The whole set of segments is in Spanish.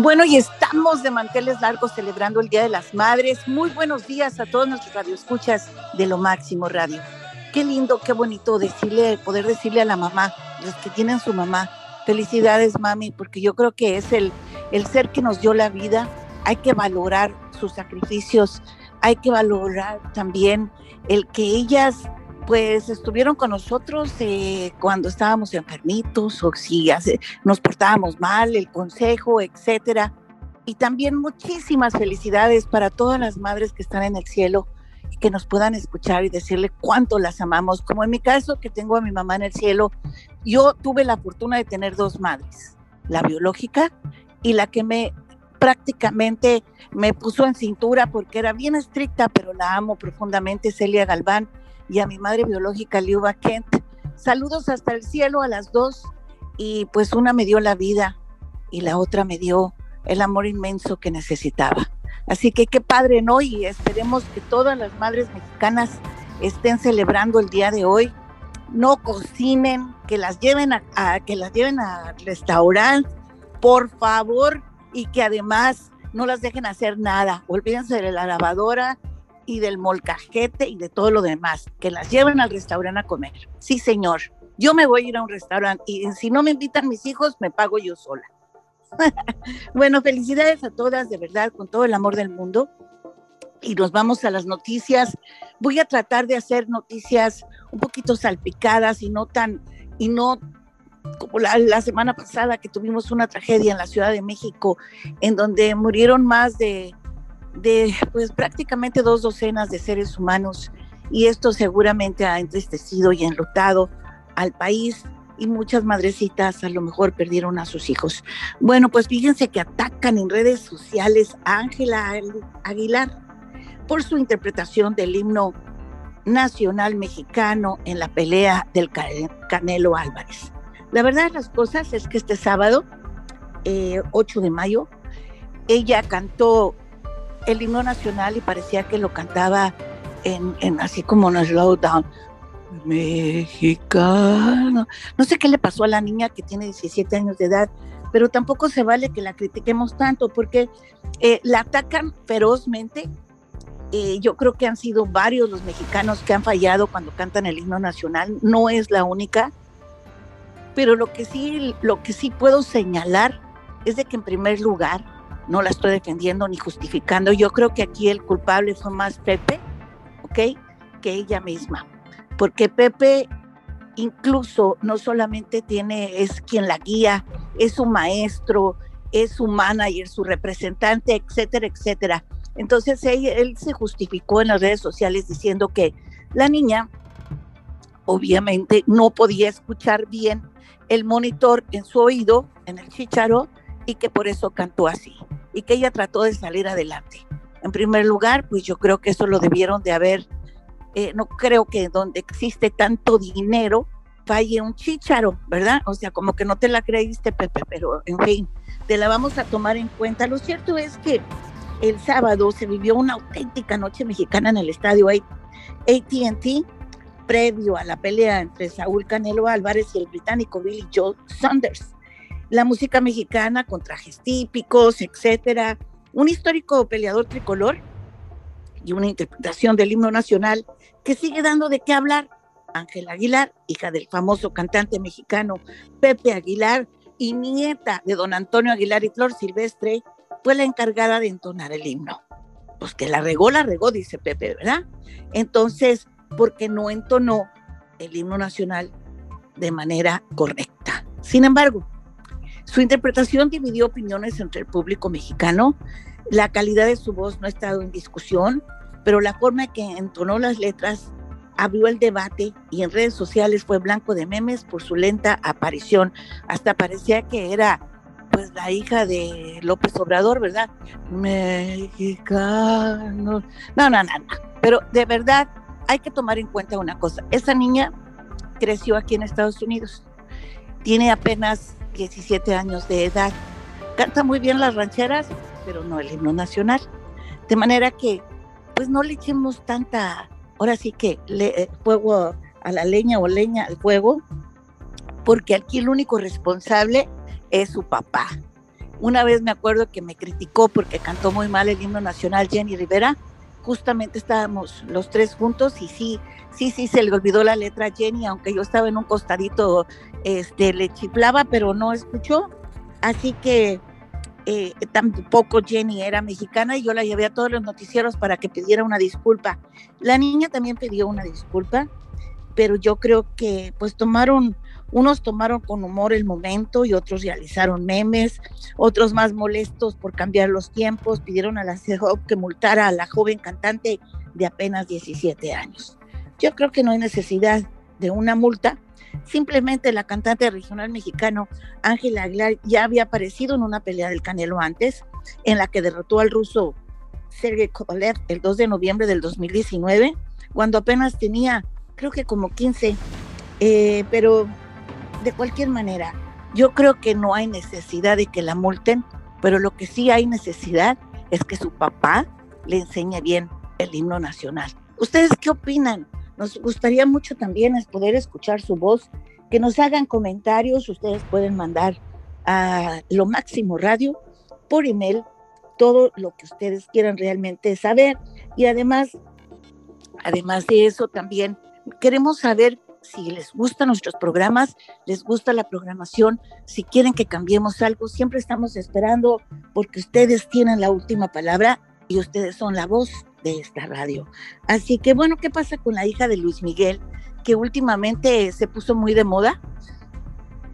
Bueno, y estamos de manteles largos celebrando el Día de las Madres. Muy buenos días a todos nuestros radioescuchas de Lo Máximo Radio. Qué lindo, qué bonito decirle, poder decirle a la mamá, los que tienen su mamá, felicidades mami, porque yo creo que es el, el ser que nos dio la vida. Hay que valorar sus sacrificios, hay que valorar también el que ellas pues estuvieron con nosotros eh, cuando estábamos enfermitos o si hace- nos portábamos mal, el consejo, etcétera. Y también muchísimas felicidades para todas las madres que están en el cielo y que nos puedan escuchar y decirle cuánto las amamos. Como en mi caso, que tengo a mi mamá en el cielo, yo tuve la fortuna de tener dos madres, la biológica y la que me prácticamente me puso en cintura porque era bien estricta, pero la amo profundamente, Celia Galván, y a mi madre biológica, Liuba Kent. Saludos hasta el cielo a las dos y pues una me dio la vida y la otra me dio el amor inmenso que necesitaba. Así que qué padre, ¿no? Y esperemos que todas las madres mexicanas estén celebrando el día de hoy. No cocinen, que las lleven a, a- que las lleven al restaurante, por favor, y que además no las dejen hacer nada. Olvídense de la lavadora y del molcajete y de todo lo demás. Que las lleven al restaurante a comer. Sí, señor. Yo me voy a ir a un restaurante y si no me invitan mis hijos, me pago yo sola. bueno, felicidades a todas, de verdad, con todo el amor del mundo. Y nos vamos a las noticias. Voy a tratar de hacer noticias un poquito salpicadas y no tan, y no como la, la semana pasada que tuvimos una tragedia en la Ciudad de México, en donde murieron más de, de pues prácticamente dos docenas de seres humanos. Y esto seguramente ha entristecido y enlutado al país y muchas madrecitas a lo mejor perdieron a sus hijos. Bueno, pues fíjense que atacan en redes sociales a Ángela Aguilar por su interpretación del himno nacional mexicano en la pelea del Canelo Álvarez. La verdad de las cosas es que este sábado, eh, 8 de mayo, ella cantó el himno nacional y parecía que lo cantaba en, en así como en slowdown. Mexicano. No sé qué le pasó a la niña que tiene 17 años de edad, pero tampoco se vale que la critiquemos tanto porque eh, la atacan ferozmente. Eh, yo creo que han sido varios los mexicanos que han fallado cuando cantan el himno nacional. No es la única, pero lo que sí, lo que sí puedo señalar es de que en primer lugar no la estoy defendiendo ni justificando. Yo creo que aquí el culpable fue más Pepe, ¿ok? Que ella misma porque Pepe incluso no solamente tiene, es quien la guía, es su maestro, es su manager, su representante, etcétera, etcétera. Entonces él, se justificó en las redes sociales diciendo que la niña obviamente no podía escuchar bien el monitor en su oído, en el chicharo, y que por eso cantó así, y que ella trató de salir adelante. En primer lugar, pues yo creo que eso lo debieron de haber eh, no creo que donde existe tanto dinero falle un chícharo, ¿verdad? O sea, como que no te la creíste, Pepe, pero en fin, te la vamos a tomar en cuenta. Lo cierto es que el sábado se vivió una auténtica noche mexicana en el estadio ATT, previo a la pelea entre Saúl Canelo Álvarez y el británico Billy Joe Saunders. La música mexicana con trajes típicos, etcétera. Un histórico peleador tricolor y una interpretación del himno nacional que sigue dando de qué hablar. Ángela Aguilar, hija del famoso cantante mexicano Pepe Aguilar y nieta de don Antonio Aguilar y Flor Silvestre, fue la encargada de entonar el himno. Pues que la regó, la regó, dice Pepe, ¿verdad? Entonces, porque no entonó el himno nacional de manera correcta. Sin embargo, Su interpretación dividió opiniones entre el público mexicano. La calidad de su voz no ha estado en discusión, pero la forma en que entonó las letras abrió el debate y en redes sociales fue blanco de memes por su lenta aparición. Hasta parecía que era pues la hija de López Obrador, ¿verdad? Mexicano. No, no, no, no. Pero de verdad hay que tomar en cuenta una cosa. Esa niña creció aquí en Estados Unidos. Tiene apenas 17 años de edad. Canta muy bien las rancheras, pero no el himno nacional. De manera que, pues no le echemos tanta, ahora sí que eh, fuego a la leña o leña al fuego, porque aquí el único responsable es su papá. Una vez me acuerdo que me criticó porque cantó muy mal el himno nacional Jenny Rivera. Justamente estábamos los tres juntos y sí, sí, sí, se le olvidó la letra Jenny, aunque yo estaba en un costadito, este, le chiflaba, pero no escuchó. Así que eh, tampoco Jenny era mexicana y yo la llevé a todos los noticieros para que pidiera una disculpa. La niña también pidió una disculpa, pero yo creo que pues tomaron unos tomaron con humor el momento y otros realizaron memes, otros más molestos por cambiar los tiempos, pidieron a la CEJOP que multara a la joven cantante de apenas 17 años. Yo creo que no hay necesidad de una multa, simplemente la cantante regional mexicano Ángela Aguilar ya había aparecido en una pelea del Canelo antes, en la que derrotó al ruso Sergei Kovalev el 2 de noviembre del 2019, cuando apenas tenía, creo que como 15, eh, pero de cualquier manera, yo creo que no hay necesidad de que la multen, pero lo que sí hay necesidad es que su papá le enseñe bien el himno nacional. ¿Ustedes qué opinan? Nos gustaría mucho también es poder escuchar su voz, que nos hagan comentarios, ustedes pueden mandar a lo máximo radio por email todo lo que ustedes quieran realmente saber. Y además además de eso también queremos saber si les gustan nuestros programas, les gusta la programación, si quieren que cambiemos algo, siempre estamos esperando porque ustedes tienen la última palabra y ustedes son la voz de esta radio. Así que bueno, ¿qué pasa con la hija de Luis Miguel, que últimamente se puso muy de moda?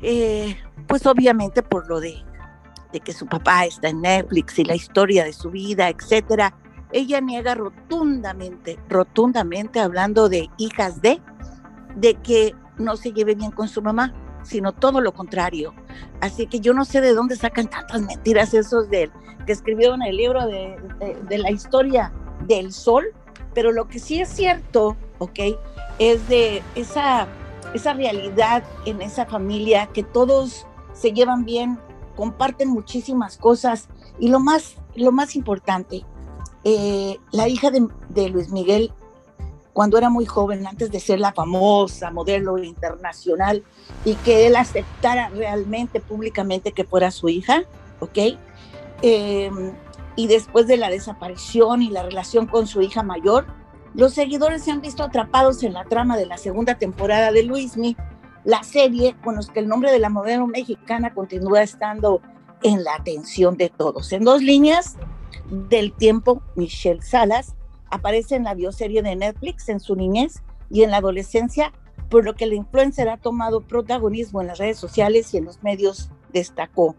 Eh, pues obviamente por lo de, de que su papá está en Netflix y la historia de su vida, etcétera. Ella niega rotundamente, rotundamente hablando de hijas de, de que no se lleve bien con su mamá, sino todo lo contrario. Así que yo no sé de dónde sacan tantas mentiras esos de que escribieron el libro de, de, la historia del sol, pero lo que sí es cierto, ¿ok? Es de esa, esa realidad en esa familia que todos se llevan bien, comparten muchísimas cosas y lo más, lo más importante, eh, la hija de, Luis Miguel cuando era muy joven, antes de ser la famosa modelo internacional, y que él aceptara realmente públicamente que fuera su hija, ¿ok? Em, y después de la desaparición y la relación con su hija mayor, los seguidores se han visto atrapados en la trama de la segunda temporada de Luismi, la serie con los que el nombre de la modelo mexicana continúa estando en la atención de todos. En dos líneas del tiempo, Michelle Salas aparece en la bioserie de Netflix en su niñez y en la adolescencia, por lo que la influencer ha tomado protagonismo en las redes sociales y en los medios destacó.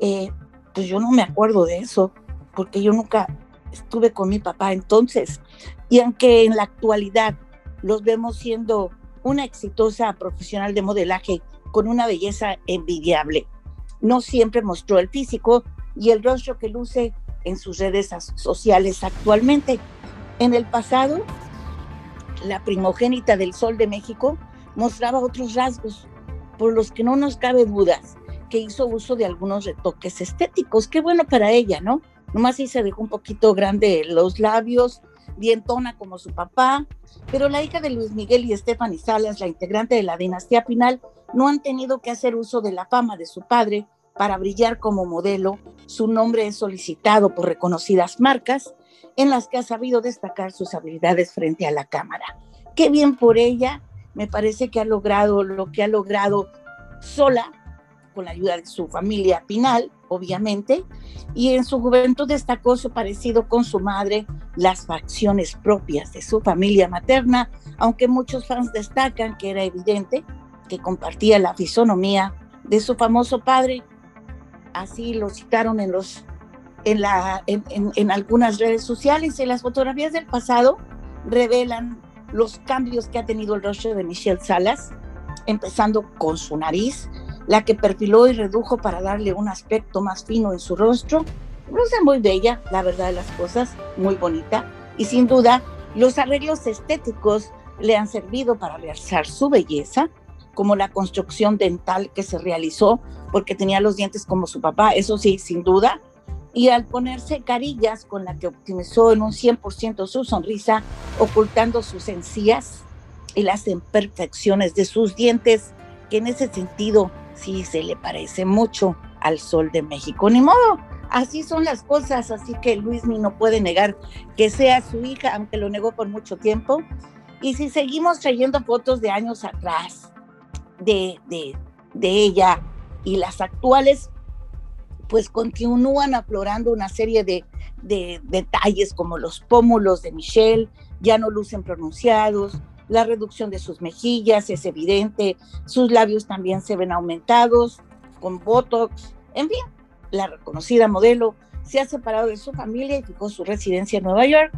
Eh, pues yo no me acuerdo de eso, porque yo nunca estuve con mi papá entonces. Y aunque en la actualidad los vemos siendo una exitosa profesional de modelaje con una belleza envidiable, no siempre mostró el físico y el rostro que luce en sus redes sociales actualmente. En el pasado, la primogénita del Sol de México mostraba otros rasgos por los que no nos cabe dudas que hizo uso de algunos retoques estéticos. Qué bueno para ella, ¿no? Nomás sí se dejó un poquito grande los labios, bien tona como su papá, pero la hija de Luis Miguel y Stephanie Salas, la integrante de la dinastía Pinal, no han tenido que hacer uso de la fama de su padre para brillar como modelo. Su nombre es solicitado por reconocidas marcas en las que ha sabido destacar sus habilidades frente a la cámara. Qué bien por ella, me parece que ha logrado lo que ha logrado sola, con la ayuda de su familia Pinal, obviamente, y en su juventud destacó su parecido con su madre, las facciones propias de su familia materna, aunque muchos fans destacan que era evidente que compartía la fisonomía de su famoso padre, así lo citaron en los en, la, en, algunas redes sociales y las fotografías del pasado revelan los cambios que ha tenido el rostro de Michelle Salas, empezando con su nariz, la que perfiló y redujo para darle un aspecto más fino en su rostro. Luce muy bella, la verdad de las cosas, muy bonita. Y sin duda, los arreglos estéticos le han servido para realzar su belleza, como la construcción dental que se realizó porque tenía los dientes como su papá, eso sí, sin duda. Y al ponerse carillas con la que optimizó en un 100% su sonrisa, ocultando sus encías y las imperfecciones de sus dientes, que en ese sentido sí se le parece mucho al sol de México. Ni modo, así son las cosas, así que Luismi no puede negar que sea su hija, aunque lo negó por mucho tiempo. Y si seguimos trayendo fotos de años atrás de, de, de ella y las actuales, pues continúan aflorando una serie de, de, detalles como los pómulos de Michelle, ya no lucen pronunciados, la reducción de sus mejillas es evidente, sus labios también se ven aumentados con Botox, en fin, la reconocida modelo se ha separado de su familia y fijó su residencia en Nueva York,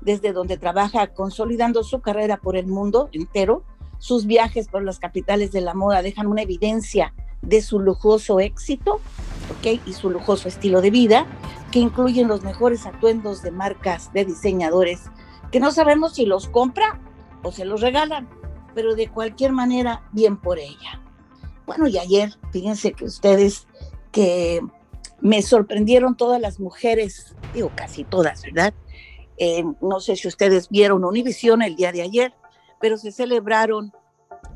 desde donde trabaja consolidando su carrera por el mundo entero. Sus viajes por las capitales de la moda dejan una evidencia de su lujoso éxito ¿okay? y su lujoso estilo de vida, que incluyen los mejores atuendos de marcas de diseñadores, que no sabemos si los compra o se los regalan, pero de cualquier manera, bien por ella. Bueno, y ayer, fíjense que ustedes que me sorprendieron todas las mujeres, digo casi todas, ¿verdad? Eh, no sé si ustedes vieron Univisión el día de ayer, pero se celebraron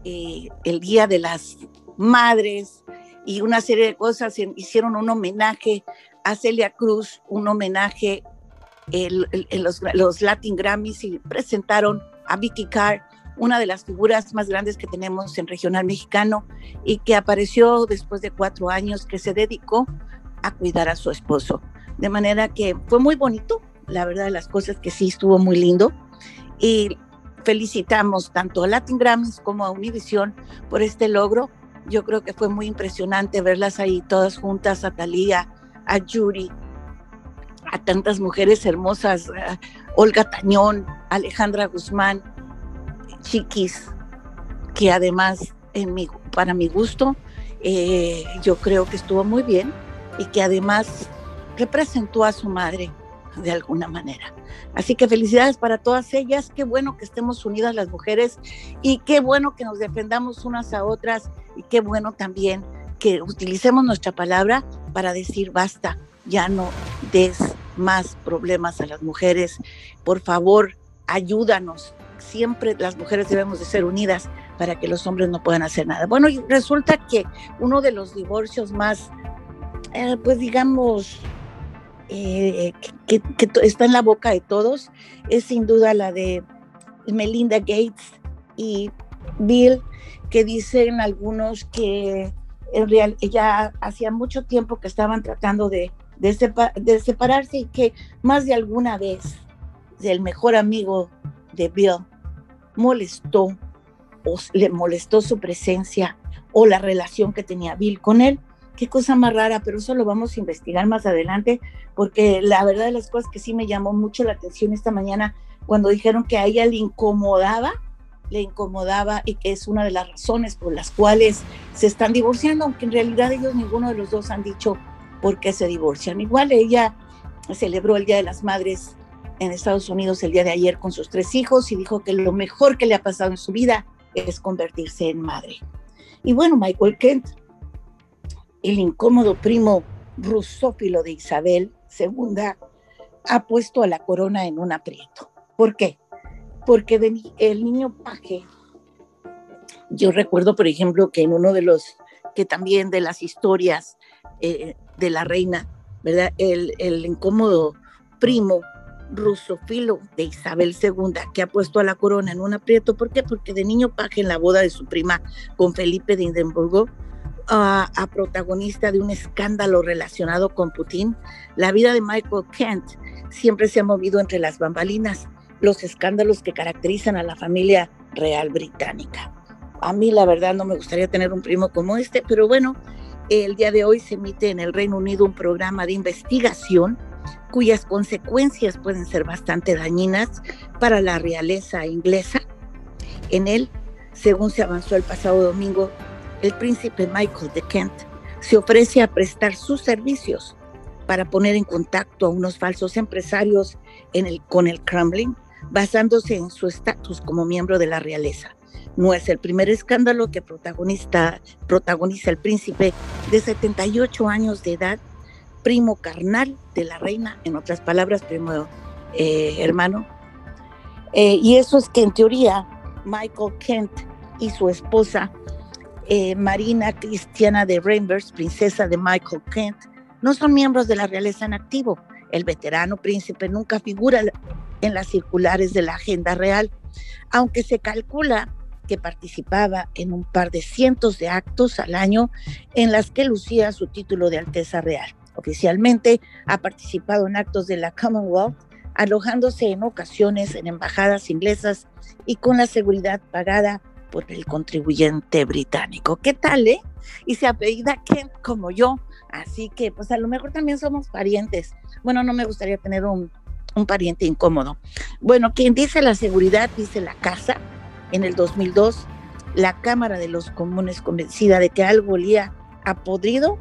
eh, el Día de las Madres y una serie de cosas. Hicieron un homenaje a Celia Cruz, un homenaje en, los, los Latin Grammys y presentaron a Vicky Carr, una de las figuras más grandes que tenemos en regional mexicano y que apareció después de cuatro años, que se dedicó a cuidar a su esposo. De manera que fue muy bonito, la verdad de las cosas que sí estuvo muy lindo. Y felicitamos tanto a Latin Grammys como a Univision por este logro. Yo creo que fue muy impresionante verlas ahí todas juntas, a Talía, a Yuri, a tantas mujeres hermosas, Olga Tañón, Alejandra Guzmán, Chiquis, que además para mi gusto eh, yo creo que estuvo muy bien y que además representó a su madre de alguna manera. Así que felicidades para todas ellas, qué bueno que estemos unidas las mujeres y qué bueno que nos defendamos unas a otras y qué bueno también que utilicemos nuestra palabra para decir basta, ya no des más problemas a las mujeres. Por favor, ayúdanos. Siempre las mujeres debemos de ser unidas para que los hombres no puedan hacer nada. Bueno, y resulta que uno de los divorcios más, eh, pues digamos, eh, que, está en la boca de todos es sin duda la de Melinda Gates y Bill, que dicen algunos que en real, ya hacía mucho tiempo que estaban tratando de de, separarse y que más de alguna vez el mejor amigo de Bill molestó o le molestó su presencia o la relación que tenía Bill con él. Qué cosa más rara, pero eso lo vamos a investigar más adelante, porque la verdad de las cosas que sí me llamó mucho la atención esta mañana cuando dijeron que a ella le incomodaba, le incomodaba y que es una de las razones por las cuales se están divorciando, aunque en realidad ellos ninguno de los dos han dicho por qué se divorcian. Igual ella celebró el Día de las Madres en Estados Unidos el día de ayer con sus tres hijos y dijo que lo mejor que le ha pasado en su vida es convertirse en madre. Y bueno, Michael Kent, el incómodo primo rusófilo de Isabel II, ha puesto a la corona en un aprieto. ¿Por qué? Porque el niño paje, yo recuerdo, por ejemplo, que en uno de los, que también de las historias eh, de la reina, ¿verdad? El, el incómodo primo rusofilo de Isabel II, que ha puesto a la corona en un aprieto. ¿Por qué? Porque de niño paje en la boda de su prima con Felipe de Hindenburgo, a, a, protagonista de un escándalo relacionado con Putin, la vida de Michael Kent siempre se ha movido entre las bambalinas, los escándalos que caracterizan a la familia real británica. A mí la verdad no me gustaría tener un primo como este, pero bueno, El día de hoy se emite en el Reino Unido un programa de investigación cuyas consecuencias pueden ser bastante dañinas para la realeza inglesa. En él, según se avanzó el pasado domingo, el príncipe Michael de Kent se ofrece a prestar sus servicios para poner en contacto a unos falsos empresarios con el Kremlin, basándose en su estatus como miembro de la realeza. No es el primer escándalo que protagoniza el príncipe de 78 años de edad, primo carnal de la reina, en otras palabras, primo eh, hermano. Eh, y eso es que en teoría Michael Kent y su esposa eh, Marina Cristiana de Reimers, princesa de Michael Kent, no son miembros de la realeza en activo. El veterano príncipe nunca figura en las circulares de la agenda real, aunque se calcula que participaba en un par de cientos de actos al año en las que lucía su título de Alteza Real. Oficialmente ha participado en actos de la Commonwealth, alojándose en ocasiones en embajadas inglesas y con la seguridad pagada por el contribuyente británico. ¿Qué tal, eh? Y se apellida Kent como yo, así que pues a lo mejor también somos parientes. Bueno, no me gustaría tener un, un pariente incómodo. Bueno, quien dice la seguridad dice la casa, en el 2002, la Cámara de los Comunes, convencida de que algo olía a podrido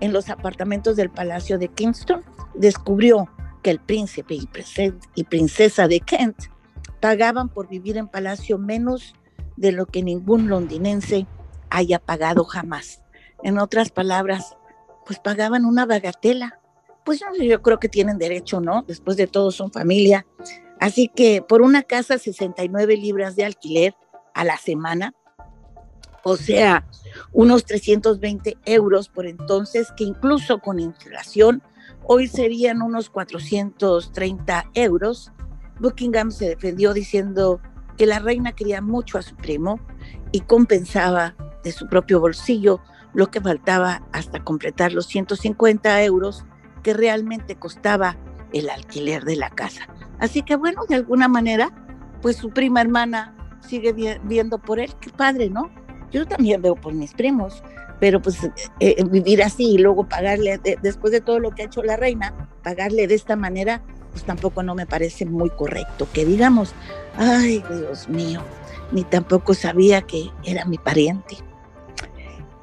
en los apartamentos del Palacio de Kingston, descubrió que el príncipe y princesa de Kent pagaban por vivir en palacio menos de lo que ningún londinense haya pagado jamás. En otras palabras, pues pagaban una bagatela. Pues yo creo que tienen derecho, ¿no? Después de todo son familia. Así que por una casa 69 libras de alquiler a la semana, o sea, unos 320 euros por entonces, que incluso con inflación hoy serían unos 430 euros. Buckingham se defendió diciendo que la reina quería mucho a su primo y compensaba de su propio bolsillo lo que faltaba hasta completar los 150 euros que realmente costaba el alquiler de la casa. Así que bueno, de alguna manera, pues su prima hermana sigue viendo por él, qué padre, ¿no? Yo también veo por mis primos, pero pues eh, eh, vivir así y luego pagarle, después de todo lo que ha hecho la reina, pagarle de esta manera, pues tampoco no me parece muy correcto. Que digamos, ay Dios mío, ni tampoco sabía que era mi pariente.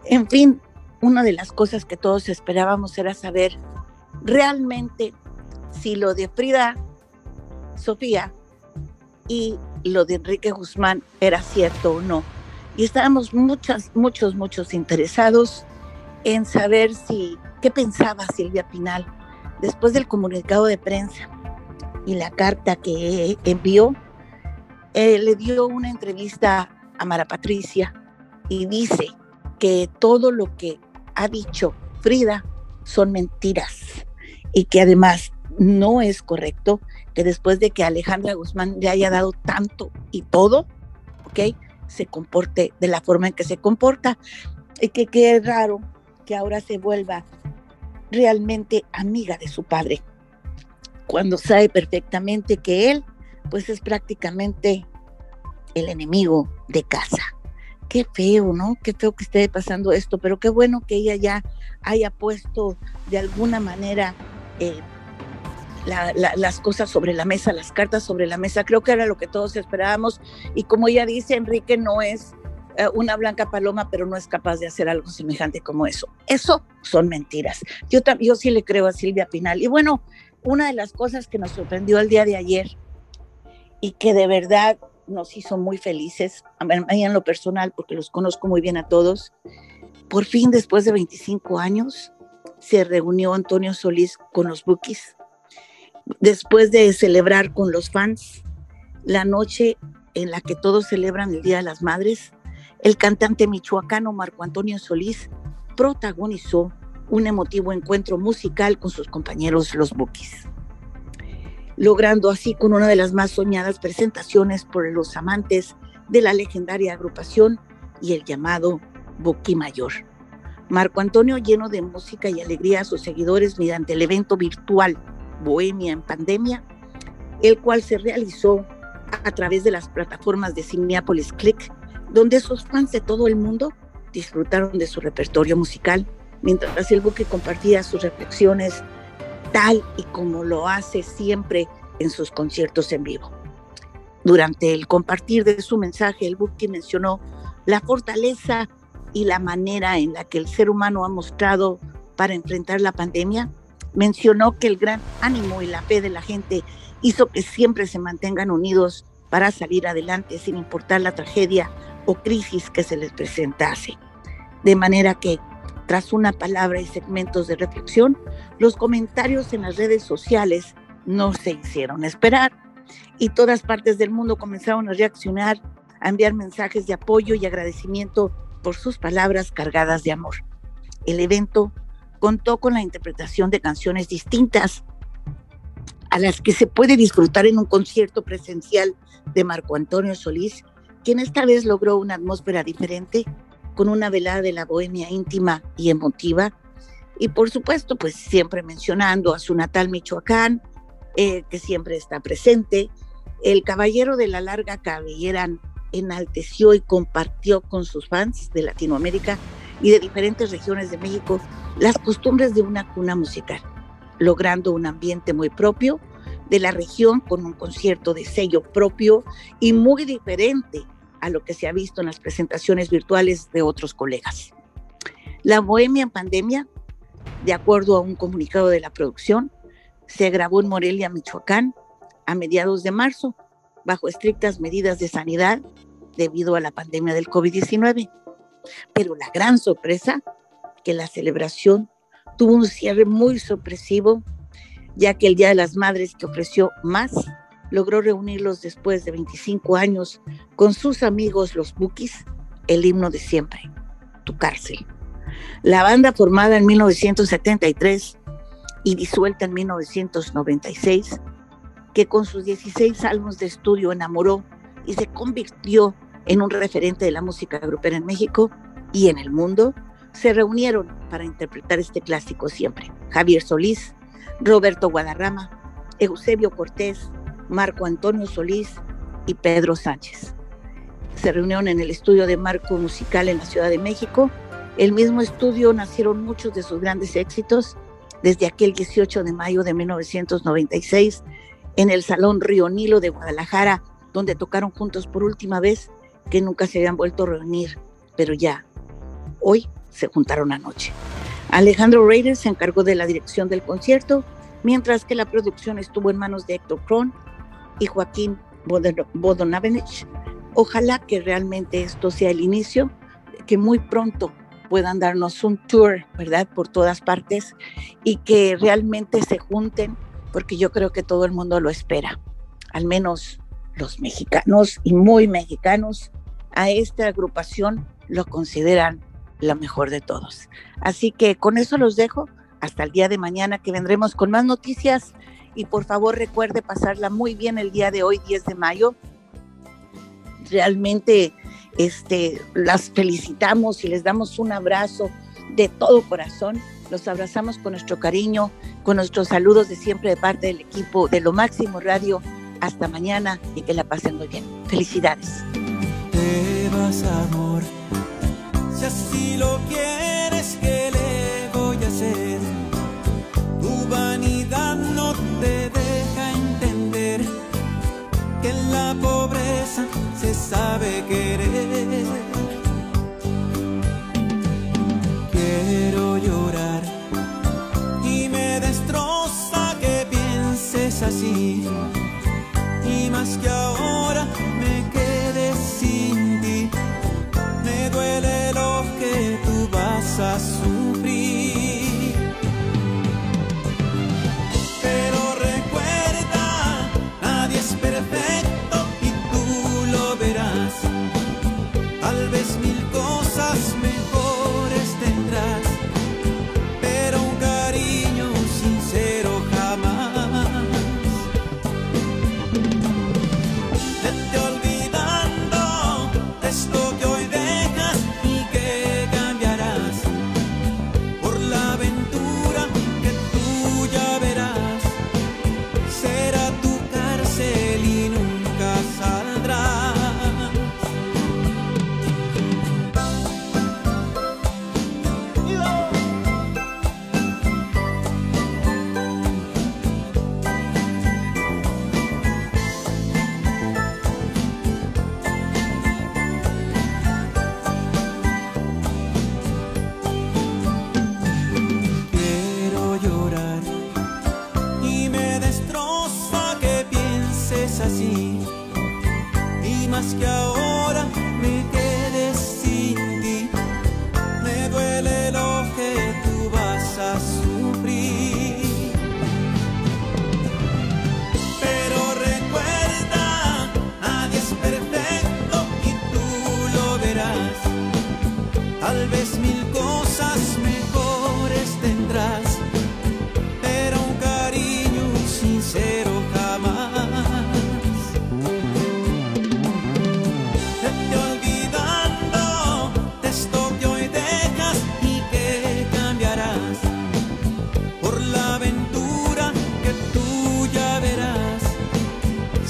En fin, una de las cosas que todos esperábamos era saber realmente si lo de Frida Sofía y lo de Enrique Guzmán era cierto o no. Y estábamos muchas, muchos, muchos interesados en saber si qué pensaba Silvia Pinal después del comunicado de prensa y la carta que envió. Eh, le dio una entrevista a Mara Patricia y dice que todo lo que ha dicho Frida son mentiras y que además no es correcto que después de que Alejandra Guzmán le haya dado tanto y todo, ¿ok? Se comporte de la forma en que se comporta. Y que qué raro que ahora se vuelva realmente amiga de su padre, cuando sabe perfectamente que él, pues es prácticamente el enemigo de casa. Qué feo, ¿no? Qué feo que esté pasando esto, pero qué bueno que ella ya haya puesto de alguna manera eh, las cosas sobre la mesa, las cartas sobre la mesa. Creo que era lo que todos esperábamos. Y como ella dice, Enrique no es eh, una blanca paloma, pero no es capaz de hacer algo semejante como eso. Eso son mentiras. Yo, yo sí le creo a Silvia Pinal. Y bueno, una de las cosas que nos sorprendió el día de ayer y que de verdad nos hizo muy felices, a mí en lo personal, porque los conozco muy bien a todos, por fin después de 25 años se reunió Antonio Solís con los Bookies después de celebrar con los fans la noche en la que todos celebran el Día de las Madres, el cantante michoacano Marco Antonio Solís protagonizó un emotivo encuentro musical con sus compañeros los Bookies, logrando así con una de las más soñadas presentaciones por los amantes de la legendaria agrupación y el llamado Buki Mayor. Marco Antonio lleno de música y alegría a sus seguidores mediante el evento virtual Bohemia en Pandemia, el cual se realizó a través de las plataformas de Cineapolis Click, donde sus fans de todo el mundo disfrutaron de su repertorio musical mientras el buque compartía sus reflexiones tal y como lo hace siempre en sus conciertos en vivo. Durante el compartir de su mensaje, el buque mencionó la fortaleza y la manera en la que el ser humano ha mostrado para enfrentar la pandemia. Mencionó que el gran ánimo y la fe de la gente hizo que siempre se mantengan unidos para salir adelante sin importar la tragedia o crisis que se les presentase. De manera que, tras una palabra y segmentos de reflexión, los comentarios en las redes sociales no se hicieron esperar y todas partes del mundo comenzaron a reaccionar, a enviar mensajes de apoyo y agradecimiento por sus palabras cargadas de amor. El evento contó con la interpretación de canciones distintas a las que se puede disfrutar en un concierto presencial de Marco Antonio Solís, quien esta vez logró una atmósfera diferente con una velada de la bohemia íntima y emotiva. Y por supuesto, pues siempre mencionando a su natal Michoacán, eh, que siempre está presente. El caballero de la larga cabellera enalteció y compartió con sus fans de Latinoamérica y de diferentes regiones de México las costumbres de una cuna musical, logrando un ambiente muy propio de la región con un concierto de sello propio y muy diferente a lo que se ha visto en las presentaciones virtuales de otros colegas. La Bohemia en pandemia, de acuerdo a un comunicado de la producción, se grabó en Morelia, Michoacán, a mediados de marzo, bajo estrictas medidas de sanidad debido a la pandemia del COVID-19. Pero la gran sorpresa, que la celebración tuvo un cierre muy sorpresivo, ya que el Día de las Madres que ofreció más logró reunirlos después de 25 años con sus amigos los Bookies, el himno de siempre, Tu cárcel. La banda formada en 1973 y disuelta en 1996, que con sus 16 álbumes de estudio enamoró y se convirtió en un referente de la música grupera en México y en el mundo, se reunieron para interpretar este clásico siempre. Javier Solís, Roberto Guadarrama, Eusebio Cortés, Marco Antonio Solís y Pedro Sánchez. Se reunieron en el estudio de Marco Musical en la Ciudad de México. El mismo estudio nacieron muchos de sus grandes éxitos desde aquel 18 de mayo de 1996 en el Salón Río Nilo de Guadalajara, donde tocaron juntos por última vez, que nunca se habían vuelto a reunir, pero ya, hoy se juntaron anoche. Alejandro Reyes se encargó de la dirección del concierto, mientras que la producción estuvo en manos de Héctor Kron y Joaquín Bodonavenich. Ojalá que realmente esto sea el inicio, que muy pronto puedan darnos un tour, ¿verdad? Por todas partes y que realmente se junten, porque yo creo que todo el mundo lo espera, al menos los mexicanos y muy mexicanos a esta agrupación lo consideran lo mejor de todos. Así que con eso los dejo hasta el día de mañana que vendremos con más noticias y por favor recuerde pasarla muy bien el día de hoy, 10 de mayo. Realmente este, las felicitamos y les damos un abrazo de todo corazón. Los abrazamos con nuestro cariño, con nuestros saludos de siempre de parte del equipo de Lo Máximo Radio. Hasta mañana y que la pasen muy bien. Felicidades. Te vas, amor, si así lo quieres, ¿qué le voy a hacer? Tu vanidad no te deja entender que en la pobreza se sabe querer. Quiero llorar y me destroza que pienses así. Y más que ahora tú vas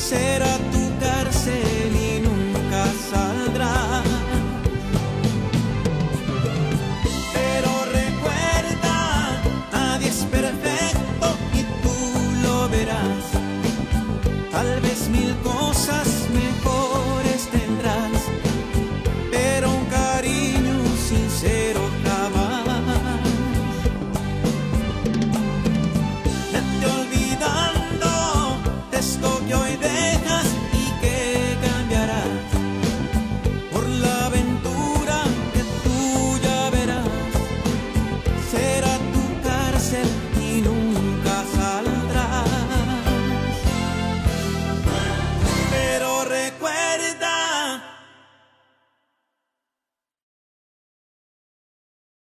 será tu cárcel y nunca saldrá. Pero recuerda, nadie es perfecto y tú lo verás. Tal vez mil cosas mejor.